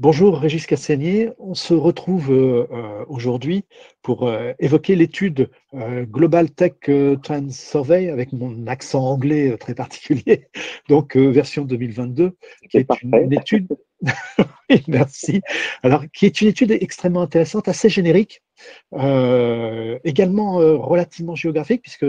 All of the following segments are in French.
Bonjour Régis Cassanier, on se retrouve euh, euh, aujourd'hui pour euh, évoquer l'étude Global Tech Trend Survey avec mon accent anglais très particulier, donc version 2022, qui est une, étude. merci. Alors, qui est une étude extrêmement intéressante, assez générique, également relativement géographique, puisque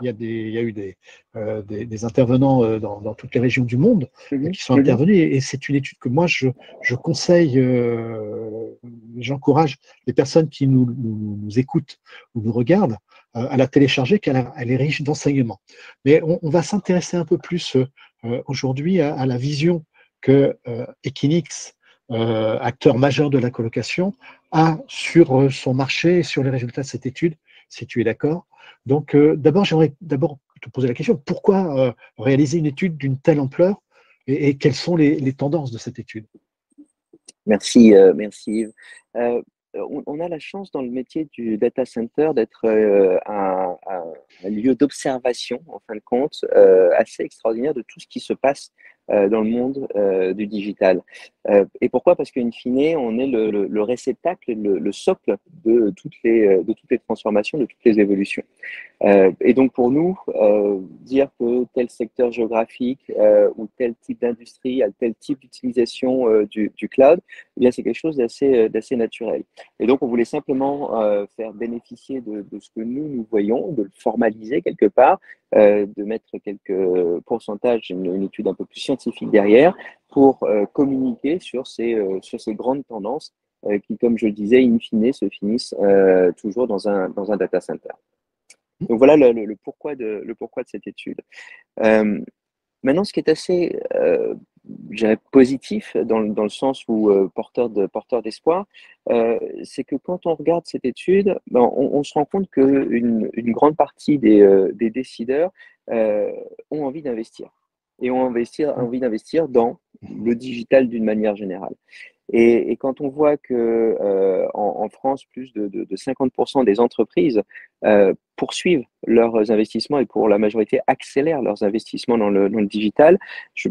il y a, des, il y a eu des, euh, des, intervenants euh, dans, dans, toutes les régions du monde qui sont intervenus. Et, c'est une étude que moi, je, je conseille, euh, j'encourage les personnes qui nous, nous, écoutent ou nous regardent à la télécharger, car elle est riche d'enseignements. Mais on, on va s'intéresser un peu plus aujourd'hui à, à, la vision que Equinix, acteur majeur de la colocation, a sur son marché et sur les résultats de cette étude, si tu es d'accord. Donc, euh, d'abord, j'aimerais d'abord te poser la question pourquoi euh, réaliser une étude d'une telle ampleur et, quelles sont les, tendances de cette étude? Merci, euh, merci Yves. On, a la chance dans le métier du data center d'être un, lieu d'observation, en fin de compte, assez extraordinaire de tout ce qui se passe euh, dans le monde euh, du digital. Euh, et pourquoi? Parce qu'in fine, on est le, le, le réceptacle, le, le, socle de toutes, les, transformations, de toutes les évolutions. et donc pour nous, dire que tel secteur géographique ou tel type d'industrie a tel type d'utilisation du, cloud, eh bien c'est quelque chose d'assez, naturel. Et donc on voulait simplement faire bénéficier de, ce que nous, nous voyons, de le formaliser quelque part, de mettre quelques pourcentages, une, étude un peu plus scientifique derrière pour euh, communiquer sur ces, euh, sur ces grandes tendances euh, qui, comme je le disais, in fine, se finissent toujours dans un, dans un data center. Donc voilà le, pourquoi, de, le pourquoi de cette étude. maintenant, ce qui est assez positif dans, dans, le sens où porteur de porteur d'espoir, c'est que quand on regarde cette étude, ben, on, se rend compte qu'une une grande partie des, des décideurs ont envie d'investir et ont investir, envie d'investir dans le digital d'une manière générale. Et, quand on voit que euh, en, France, plus de, de, de 50% des entreprises euh, poursuivent leurs investissements et pour la majorité accélèrent leurs investissements dans le, dans digital, je,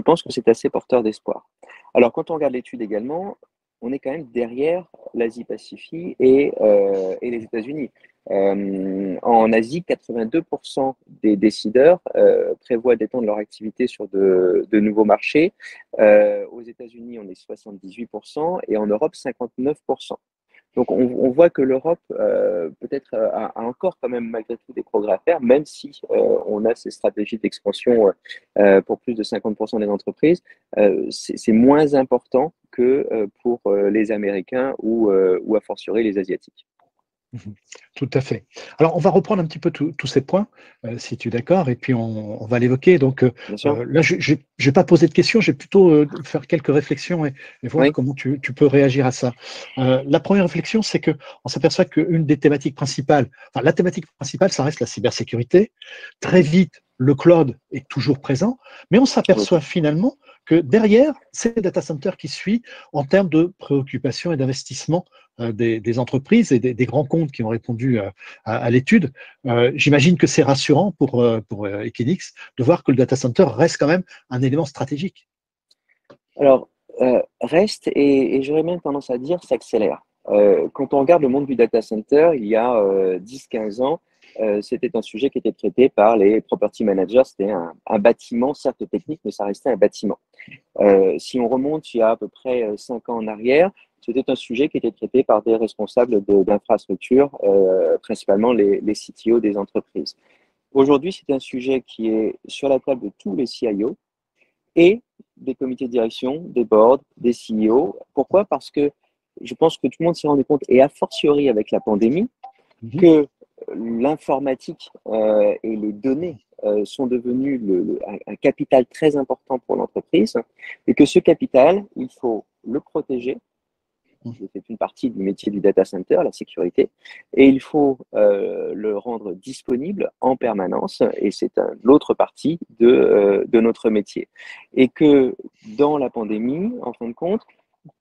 pense que c'est assez porteur d'espoir. Alors quand on regarde l'étude également, on est quand même derrière l'Asie-Pacifique et, euh, et les États-Unis. Euh, en Asie, 82% des décideurs euh, prévoient d'étendre leur activité sur de, nouveaux marchés. Euh, aux États-Unis, on est 78% et en Europe, 59%. Donc on, voit que l'Europe peut-être a, encore quand même malgré tout des progrès à faire, même si on a ces stratégies d'expansion pour plus de 50% des entreprises, c'est moins important que pour les Américains ou, ou a fortiori les Asiatiques. Tout à fait. Alors, on va reprendre un petit peu tous ces points, euh, si tu es d'accord, et puis on, va l'évoquer. Donc, euh, euh, là, je ne vais pas poser de questions, je vais plutôt faire quelques réflexions et, voir comment tu, peux réagir à ça. la première réflexion, c'est qu'on s'aperçoit qu'une des thématiques principales, enfin, la thématique principale, ça reste la cybersécurité. Très vite, le cloud est toujours présent, mais on s'aperçoit finalement que derrière, c'est le data center qui suit en termes de préoccupation et d'investissement euh, des, entreprises et des, grands comptes qui ont répondu euh, à, l'étude. Euh, j'imagine que c'est rassurant pour, Equinix de voir que le data center reste quand même un élément stratégique. Alors, reste et, j'aurais même tendance à dire s'accélère. quand on regarde le monde du data center, il y a 10-15 ans, c'était un sujet qui était traité par les property managers. C'était un, un, bâtiment, certes technique, mais ça restait un bâtiment. si on remonte il y a à peu près 5 ans en arrière, c'était un sujet qui était traité par des responsables d'infrastructure, euh, principalement les, les, CTO des entreprises. Aujourd'hui, c'est un sujet qui est sur la table de tous les CIO et des comités de direction, des boards, des CEO. Pourquoi? Parce que je pense que tout le monde s'est rendu compte, et a fortiori avec la pandémie, mhm. que l'informatique euh, et les données euh, sont devenus le, un capital très important pour l'entreprise et que ce capital, il faut le protéger, c'est une partie du métier du data center, la sécurité, et il faut euh, le rendre disponible en permanence, et c'est l'autre partie de, euh, de notre métier. Et que dans la pandémie, en fin de compte,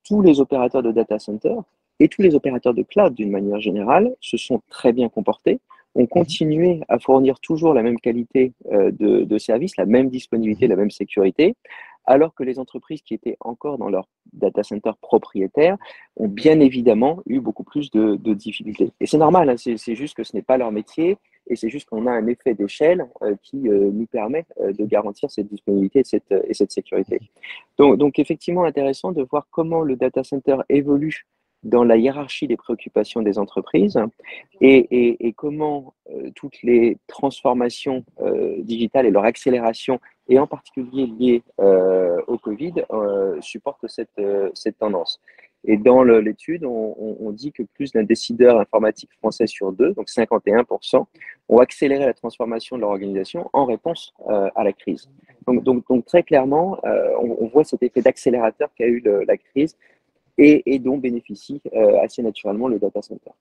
tous les opérateurs de data center et tous les opérateurs de cloud d'une manière générale se sont très bien comportés ont continué à fournir toujours la même qualité de, de service, la même disponibilité, la même sécurité, alors que les entreprises qui étaient encore dans leur data center propriétaire ont bien évidemment eu beaucoup plus de, difficultés. Et c'est normal, hein, c'est juste que ce n'est pas leur métier et c'est juste qu'on a un effet d'échelle euh, qui euh, nous permet euh, de garantir cette disponibilité et cette, et cette sécurité. Donc, donc, effectivement, intéressant de voir comment le data center évolue dans la hiérarchie des préoccupations des entreprises et, comment toutes les transformations digitales et leur accélération et en particulier lié euh, au Covid, euh, supporte cette, euh, tendance. Et dans l'étude, on, dit que plus d'un décideur informatique français sur deux, donc 51%, ont accéléré la transformation de leur organisation en réponse euh, à la crise. Donc, très clairement, euh, on, voit cet effet d'accélérateur qu'a eu la crise et, dont bénéficie euh, assez naturellement le data center.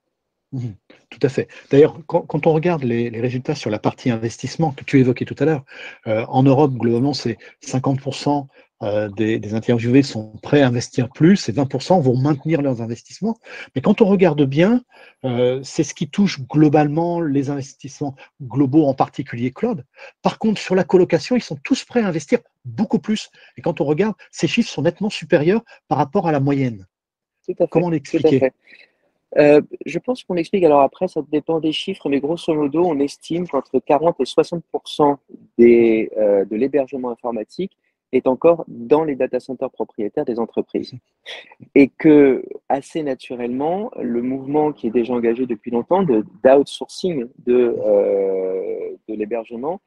Mhm. tout à fait. D'ailleurs, quand, on regarde les, résultats sur la partie investissement que tu évoquais tout à l'heure, euh, en Europe, globalement, c'est 50% euh, des, interviewés sont prêts à investir plus et 20% vont maintenir leurs investissements. Mais quand on regarde bien, euh, c'est ce qui touche globalement les investissements globaux, en particulier cloud. Par contre, sur la colocation, ils sont tous prêts à investir beaucoup plus. Et quand on regarde, ces chiffres sont nettement supérieurs par rapport à la moyenne. Comment l'expliquer? Euh, je pense qu'on explique, alors après, ça dépend des chiffres, mais grosso modo, on estime qu'entre 40 et 60% des, euh, de l'hébergement informatique est encore dans les data centers propriétaires des entreprises. Et que, assez naturellement, le mouvement qui est déjà engagé depuis longtemps d'outsourcing de, euh, de l'hébergement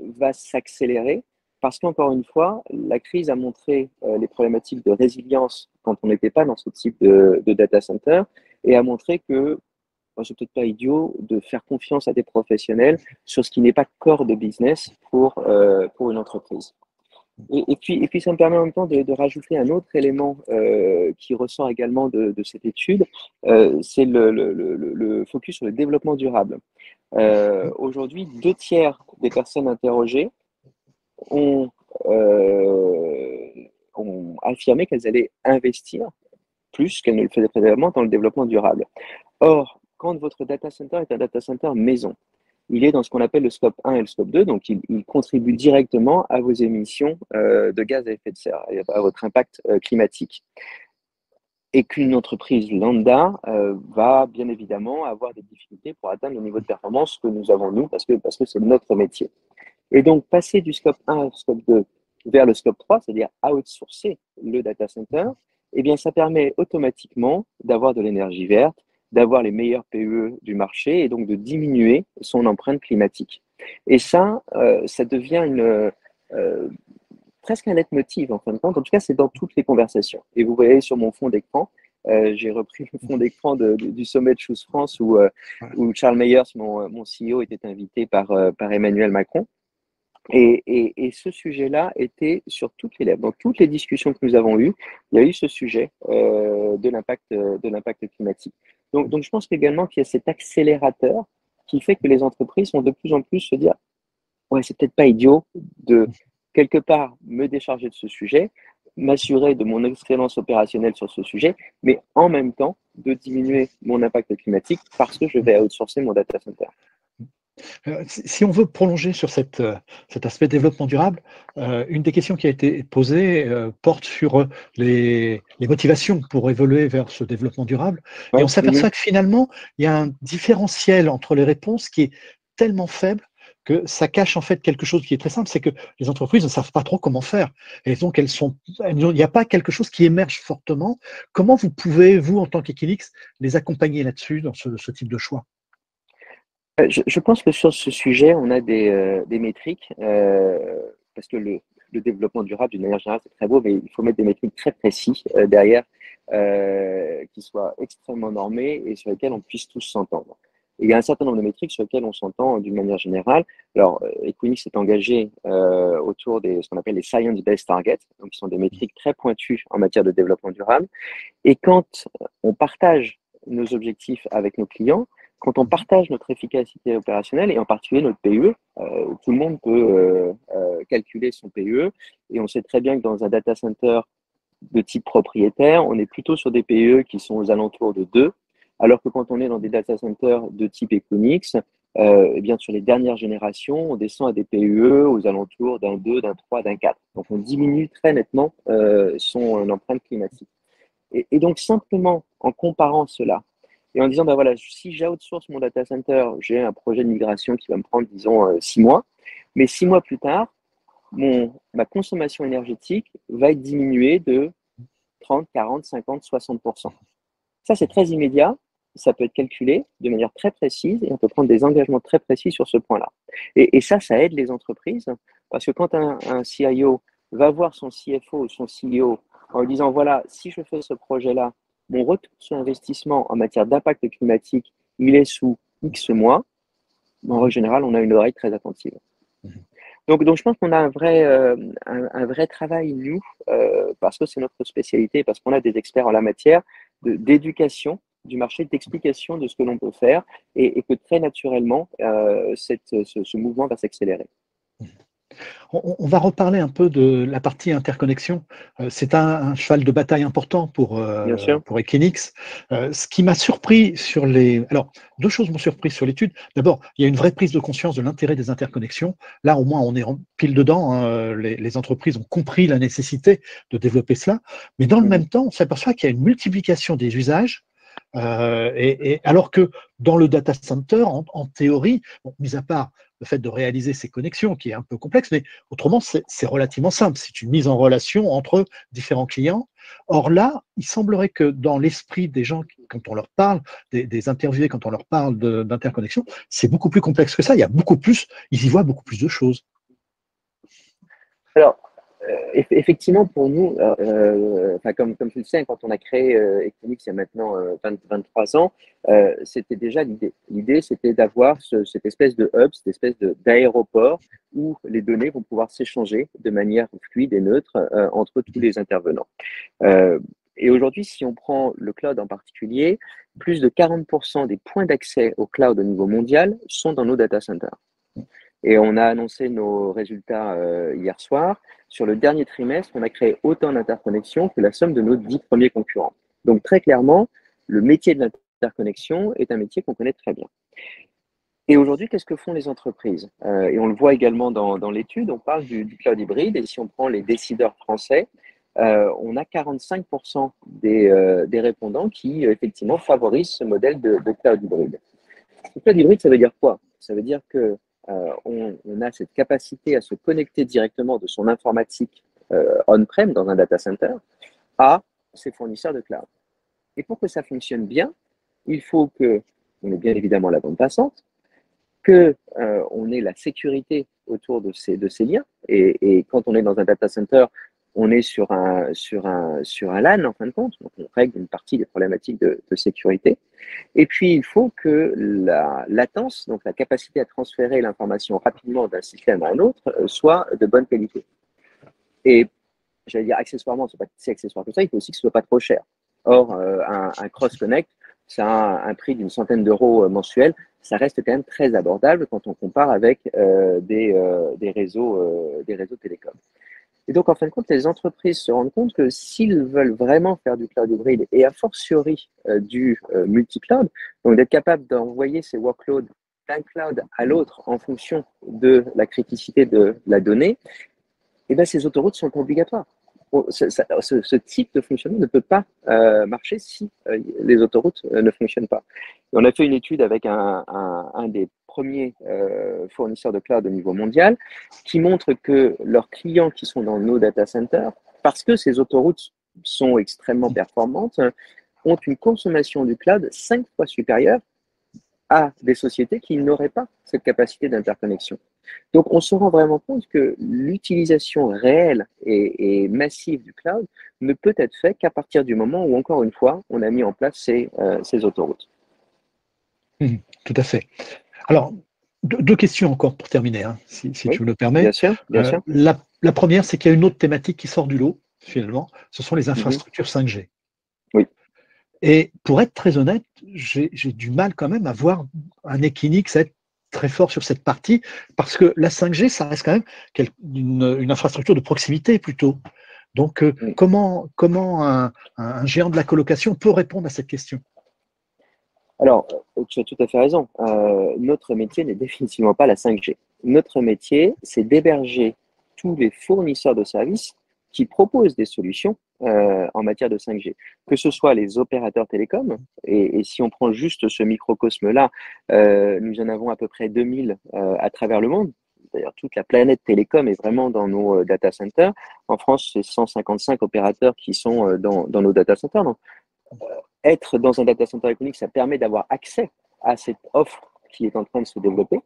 va s'accélérer parce qu'encore une fois, la crise a montré euh, les problématiques de résilience quand on n'était pas dans ce type de, de data center et a montré que c'est peut-être pas idiot de faire confiance à des professionnels sur ce qui n'est pas corps de business pour, euh, pour une entreprise. Et, puis, et puis, ça me permet en même temps de, rajouter un autre élément euh, qui ressort également de, cette étude, euh, c'est le, focus sur le développement durable. Aujourd'hui, deux tiers des personnes interrogées ont affirmé qu'elles allaient investir plus qu'elle ne le faisait précédemment dans le développement durable. Or, quand votre data center est un data center maison, il est dans ce qu'on appelle le scope 1 et le scope 2, donc il, contribue directement à vos émissions euh, de gaz à effet de serre, à votre impact euh, climatique. Et qu'une entreprise lambda euh, va bien évidemment avoir des difficultés pour atteindre le niveau de performance que nous avons nous, parce que parce que c'est notre métier. Et donc passer du scope 1 au scope 2 vers le scope 3, c'est-à-dire outsourcer le data center, eh bien, ça permet automatiquement d'avoir de l'énergie verte, d'avoir les meilleurs PE du marché et donc de diminuer son empreinte climatique. Et ça, euh, ça devient une, euh, presque un leitmotiv en fin de compte. En tout cas, c'est dans toutes les conversations. Et vous voyez sur mon fond d'écran, euh, j'ai repris le fond d'écran du sommet de Choose France où, où Charles Meyers, mon, mon CEO, était invité par, par Emmanuel Macron. Et, et, ce sujet-là était sur toutes les lèvres. Dans toutes les discussions que nous avons eues, il y a eu ce sujet euh, de l'impact de l'impact climatique. Donc, donc je pense également qu'il y a cet accélérateur qui fait que les entreprises vont de plus en plus se dire ouais c'est peut-être pas idiot de quelque part me décharger de ce sujet, m'assurer de mon excellence opérationnelle sur ce sujet, mais en même temps de diminuer mon impact climatique parce que je vais outsourcer mon data center. Euh, si on veut prolonger sur cette, euh, cet aspect développement durable, euh, une des questions qui a été posée porte sur les, les, motivations pour évoluer vers ce développement durable. et on s'aperçoit que finalement, il y a un différentiel entre les réponses qui est tellement faible que ça cache en fait quelque chose qui est très simple, c'est que les entreprises ne savent pas trop comment faire. Et donc, elles sont, il n'y a pas quelque chose qui émerge fortement. Comment vous pouvez, vous, en tant qu'Equilix, les accompagner là-dessus, dans ce, ce type de choix? Euh, je, pense que sur ce sujet, on a des, euh, des métriques, euh, parce que le, le, développement durable, d'une manière générale, c'est très beau, mais il faut mettre des métriques très précises derrière, qui soient extrêmement normées et sur lesquelles on puisse tous s'entendre. Il y a un certain nombre de métriques sur lesquelles on s'entend d'une manière générale. Alors, Equinix est engagé autour des ce qu'on appelle les science-based targets, donc qui sont des métriques très pointues en matière de développement durable. Et quand on partage nos objectifs avec nos clients, quand on partage notre efficacité opérationnelle, et en particulier notre PE, euh, tout le monde peut euh, euh, calculer son PE, et on sait très bien que dans un data center de type propriétaire, on est plutôt sur des PE qui sont aux alentours de 2, alors que quand on est dans des data centers de type Equinix, eh bien, sur les dernières générations, on descend à des PUE aux alentours d'un 2, d'un 3, d'un 4. Donc, on diminue très nettement son empreinte climatique. Et, donc, simplement en comparant cela et en disant, ben voilà, si j'outsource mon data center, j'ai un projet de migration qui va me prendre, disons, 6 mois, mais 6 mois plus tard, mon, ma consommation énergétique va être diminuée de 30, 40, 50, 60%. Ça, c'est très immédiat ça peut être calculé de manière très précise et on peut prendre des engagements très précis sur ce point-là. Et, ça, ça aide les entreprises parce que quand un, CIO va voir son CFO ou son CEO en lui disant voilà, si je fais ce projet-là, mon retour sur investissement en matière d'impact climatique, il est sous X mois, en règle générale, on a une oreille très attentive. Mmh. Donc, donc je pense qu'on a un vrai, euh, un, vrai travail, nous, euh, parce que c'est notre spécialité, parce qu'on a des experts en la matière d'éducation du marché d'explication de ce que l'on peut faire et, que très naturellement, euh, cette, ce, mouvement va s'accélérer. On, va reparler un peu de la partie interconnexion. Euh, c'est un, cheval de bataille important pour, euh, pour Equinix. ce qui m'a surpris sur les. Alors, deux choses m'ont surpris sur l'étude. D'abord, il y a une vraie prise de conscience de l'intérêt des interconnexions. Là, au moins, on est pile dedans. Hein. Les, les, entreprises ont compris la nécessité de développer cela. Mais dans le mmh. même temps, on s'aperçoit qu'il y a une multiplication des usages euh, et, alors que dans le data center, en, théorie, mis à part le fait de réaliser ces connexions, qui est un peu complexe, mais autrement, c'est relativement simple. C'est une mise en relation entre différents clients. Or là, il semblerait que dans l'esprit des gens, quand on leur parle, des, des interviewés, quand on leur parle d'interconnexion, c'est beaucoup plus complexe que ça. Il y a beaucoup plus, ils y voient beaucoup plus de choses. Alors, effectivement, pour nous, euh, euh, enfin, comme, comme tu le sais, quand on a créé euh, Equinix il y a maintenant 23 ans, c'était déjà l'idée. L'idée, c'était d'avoir cette espèce de hub, cette espèce d'aéroport où les données vont pouvoir s'échanger de manière fluide et neutre entre tous les intervenants. et aujourd'hui, si on prend le cloud en particulier, plus de 40% des points d'accès au cloud au niveau mondial sont dans nos data centers. Et on a annoncé nos résultats hier soir sur le dernier trimestre, on a créé autant d'interconnexions que la somme de nos dix premiers concurrents. Donc très clairement, le métier de l'interconnexion est un métier qu'on connaît très bien. Et aujourd'hui, qu'est-ce que font les entreprises? Euh, Et on le voit également dans, l'étude, on parle du, cloud hybride, et si on prend les décideurs français, euh, on a 45% euh, des, répondants qui, effectivement, favorisent ce modèle de, de cloud hybride. Le cloud hybride, ça veut dire quoi? Ça veut dire que euh, on, a cette capacité à se connecter directement de son informatique euh, on-prem dans un data center à ses fournisseurs de cloud. Et pour que ça fonctionne bien, il faut que on bien évidemment la bande passante, que euh, on ait la sécurité autour de ces liens. et, quand on est dans un data center, on est sur un, sur, un, sur un LAN en fin de compte, donc on règle une partie des problématiques de, sécurité. Et puis il faut que la latence, donc la capacité à transférer l'information rapidement d'un système à un autre, euh, soit de bonne qualité. Et j'allais dire accessoirement, c'est pas si accessoire que ça, il faut aussi que ce soit pas trop cher. Or, euh, un, cross-connect, ça a un, prix d'une centaine d'euros euh, mensuels, ça reste quand même très abordable quand on compare avec des, des, réseaux, des réseaux télécoms. Et donc, en fin de compte, les entreprises se rendent compte que s'ils veulent vraiment faire du cloud hybride et a fortiori euh, du euh, multi-cloud, donc d'être capable d'envoyer ces workloads d'un cloud à l'autre en fonction de la criticité de la donnée, eh bien, ces autoroutes sont obligatoires. Ce, type de fonctionnement ne peut pas euh, marcher si les autoroutes ne fonctionnent pas. on a fait une étude avec un des premiers euh, fournisseurs de cloud au niveau mondial, qui montrent que leurs clients qui sont dans nos data centers, parce que ces autoroutes sont extrêmement performantes, ont une consommation du cloud cinq fois supérieure à des sociétés qui n'auraient pas cette capacité d'interconnexion. Donc, on se rend vraiment compte que l'utilisation réelle et, massive du cloud ne peut être faite qu'à partir du moment où, encore une fois, on a mis en place ces, euh, autoroutes. Mmh, tout à fait. Alors, deux, questions encore pour terminer, hein, si, tu me le permets. Bien sûr, bien euh, sûr. La, première, c'est qu'il y a une autre thématique qui sort du lot, finalement. Ce sont les mhm. infrastructures 5G. Oui. Et pour être très honnête, j'ai du mal quand même à voir un Equinix être très fort sur cette partie, parce que la 5G, ça reste quand même une, infrastructure de proximité plutôt. Donc, euh, comment, comment un, géant de la colocation peut répondre à cette question? Alors, tu as tout à fait raison. notre métier n'est définitivement pas la 5G. Notre métier, c'est d'héberger tous les fournisseurs de services qui proposent des solutions euh, en matière de 5G, que ce soit les opérateurs télécoms, et, si on prend juste ce microcosme-là, euh, nous en avons à peu près 2000 euh, à travers le monde. D'ailleurs, toute la planète télécom est vraiment dans nos data centers. En France, c'est 155 opérateurs qui sont dans, nos data centers. Donc, être dans un data center économique, ça permet d'avoir accès à cette offre qui est en train de se développer.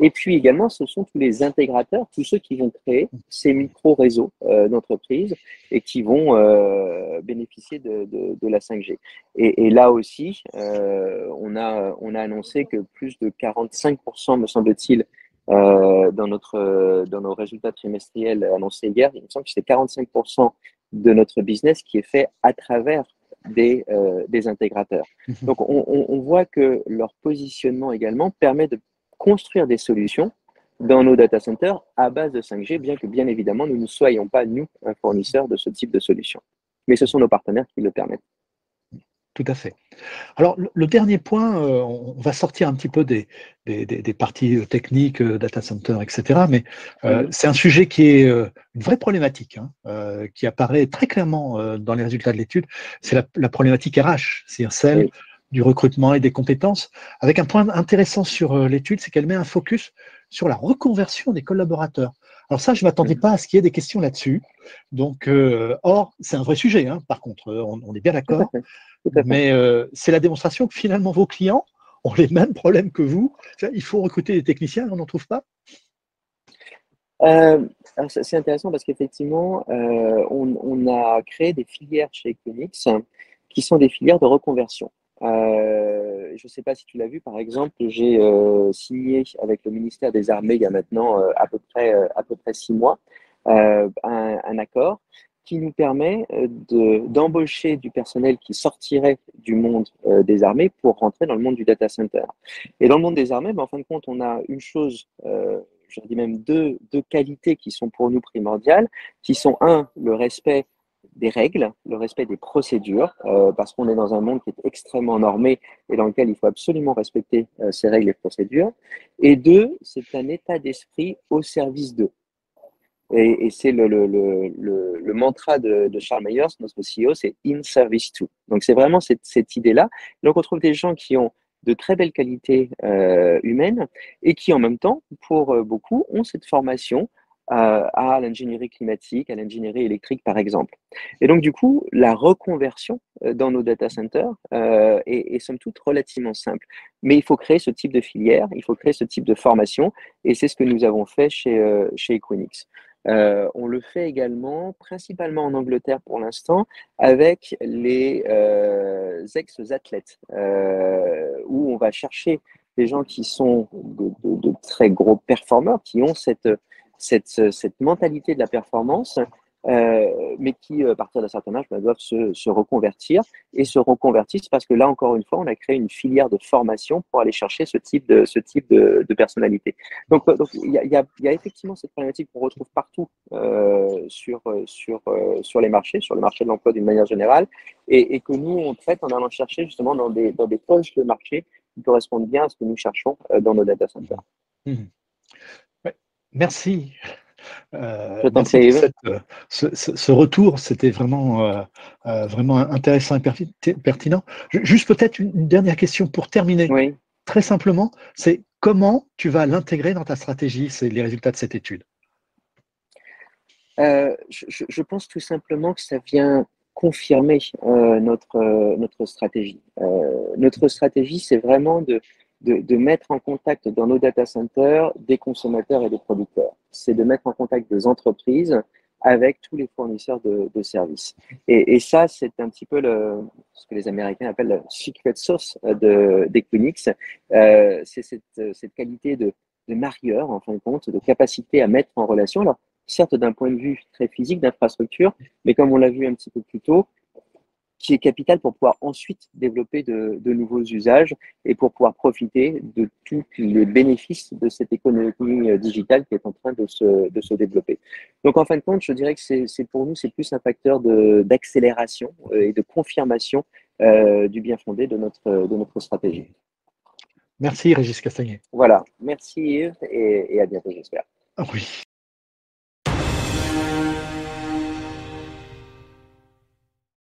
Et puis également, ce sont tous les intégrateurs, tous ceux qui vont créer ces micro-réseaux euh, d'entreprises et qui vont euh, bénéficier de, la 5G. Et, là aussi, euh, on, a, on a annoncé que plus de 45%, me semble-t-il, euh, dans, dans nos résultats trimestriels annoncés hier, il me semble que c'est 45% de notre business qui est fait à travers des, euh, des intégrateurs. Mhm. Donc on, on, on voit que leur positionnement également permet de construire des solutions dans nos data centers à base de 5G, bien que bien évidemment nous ne soyons pas, nous, un fournisseur de ce type de solution. Mais ce sont nos partenaires qui le permettent. Tout à fait. Alors, le, dernier point, euh, on va sortir un petit peu des, des, parties euh, techniques, euh, data center, etc. Mais c'est un sujet qui est une vraie problématique, hein, qui apparaît très clairement dans les résultats de l'étude. C'est la, problématique RH, c'est-à-dire celle du recrutement et des compétences, avec un point intéressant sur l'étude, c'est qu'elle met un focus sur la reconversion des collaborateurs. Alors ça, je ne m'attendais pas à ce qu'il y ait des questions là-dessus. Donc, euh, or, c'est un vrai sujet, hein, par contre, euh, on, est bien d'accord. Mais c'est la démonstration que finalement, vos clients ont les mêmes problèmes que vous. Il faut recruter des techniciens, on n'en trouve pas? C'est intéressant parce qu'effectivement, on, on, a créé des filières chez Equinix qui sont des filières de reconversion. Euh, je ne sais pas si tu l'as vu, par exemple, j'ai euh, signé avec le ministère des Armées il y a maintenant euh, à, peu près, à peu près six mois un, un, accord qui nous permet d'embaucher du personnel qui sortirait du monde des armées pour rentrer dans le monde du data center. Et dans le monde des armées, ben, en fin de compte, on a une chose, je dis même deux, deux qualités qui sont pour nous primordiales, qui sont un, le respect des règles, le respect des procédures, euh, parce qu'on est dans un monde qui est extrêmement normé et dans lequel il faut absolument respecter euh, ces règles et procédures. Et deux, c'est un état d'esprit au service d'eux. Et, c'est le, le, le, le, mantra de, de, Charles Meyers, notre CEO, c'est in service to. Donc c'est vraiment cette, cette idée-là. Donc on trouve des gens qui ont de très belles qualités euh, humaines et qui en même temps, pour beaucoup, ont cette formation à l'ingénierie climatique, à l'ingénierie électrique, par exemple. Et donc, du coup, la reconversion euh, dans nos data centers euh, est, somme toute relativement simple. Mais il faut créer ce type de filière, il faut créer ce type de formation, et c'est ce que nous avons fait chez, euh, chez Equinix. Euh, on le fait également, principalement en Angleterre pour l'instant, avec les euh, ex-athlètes, euh, où on va chercher des gens qui sont de, très gros performeurs, qui ont cette cette, mentalité de la performance, euh, mais qui, à partir d'un certain âge, bah, doivent se, reconvertir et se reconvertissent parce que là, encore une fois, on a créé une filière de formation pour aller chercher ce type de, personnalité. Donc, donc il y a, effectivement cette problématique qu'on retrouve partout euh, sur, euh, les marchés, sur le marché de l'emploi d'une manière générale, et, que nous, on traite en allant chercher justement dans des, dans poches de marché qui correspondent bien à ce que nous cherchons euh, dans nos data centers. Mmh. Merci. Euh, merci cette, euh, ce, ce, retour, c'était vraiment, euh, euh, vraiment intéressant et pertinent. Juste peut-être une, dernière question pour terminer. Oui. Très simplement, c'est comment tu vas l'intégrer dans ta stratégie, c'est les résultats de cette étude je, je, pense tout simplement que ça vient confirmer notre, notre stratégie. notre stratégie, c'est vraiment de, de, mettre en contact dans nos data centers des consommateurs et des producteurs. C'est de mettre en contact des entreprises avec tous les fournisseurs de, services. Et, ça, c'est un petit peu le, ce que les Américains appellent la secret sauce d'Equinix. Euh, c'est cette, cette, qualité de, de marieur, en fin de compte, de capacité à mettre en relation. Alors, certes, d'un point de vue très physique, d'infrastructure, mais comme on l'a vu un petit peu plus tôt, qui est capital pour pouvoir ensuite développer de, de, nouveaux usages et pour pouvoir profiter de tous les bénéfices de cette économie euh, digitale qui est en train de se, de se développer. Donc en fin de compte, je dirais que c'est pour nous, c'est plus un facteur d'accélération euh, et de confirmation du bien fondé de notre, de notre stratégie. Merci Régis Castagnet. Voilà, merci Yves et, et à bientôt j'espère. Oui.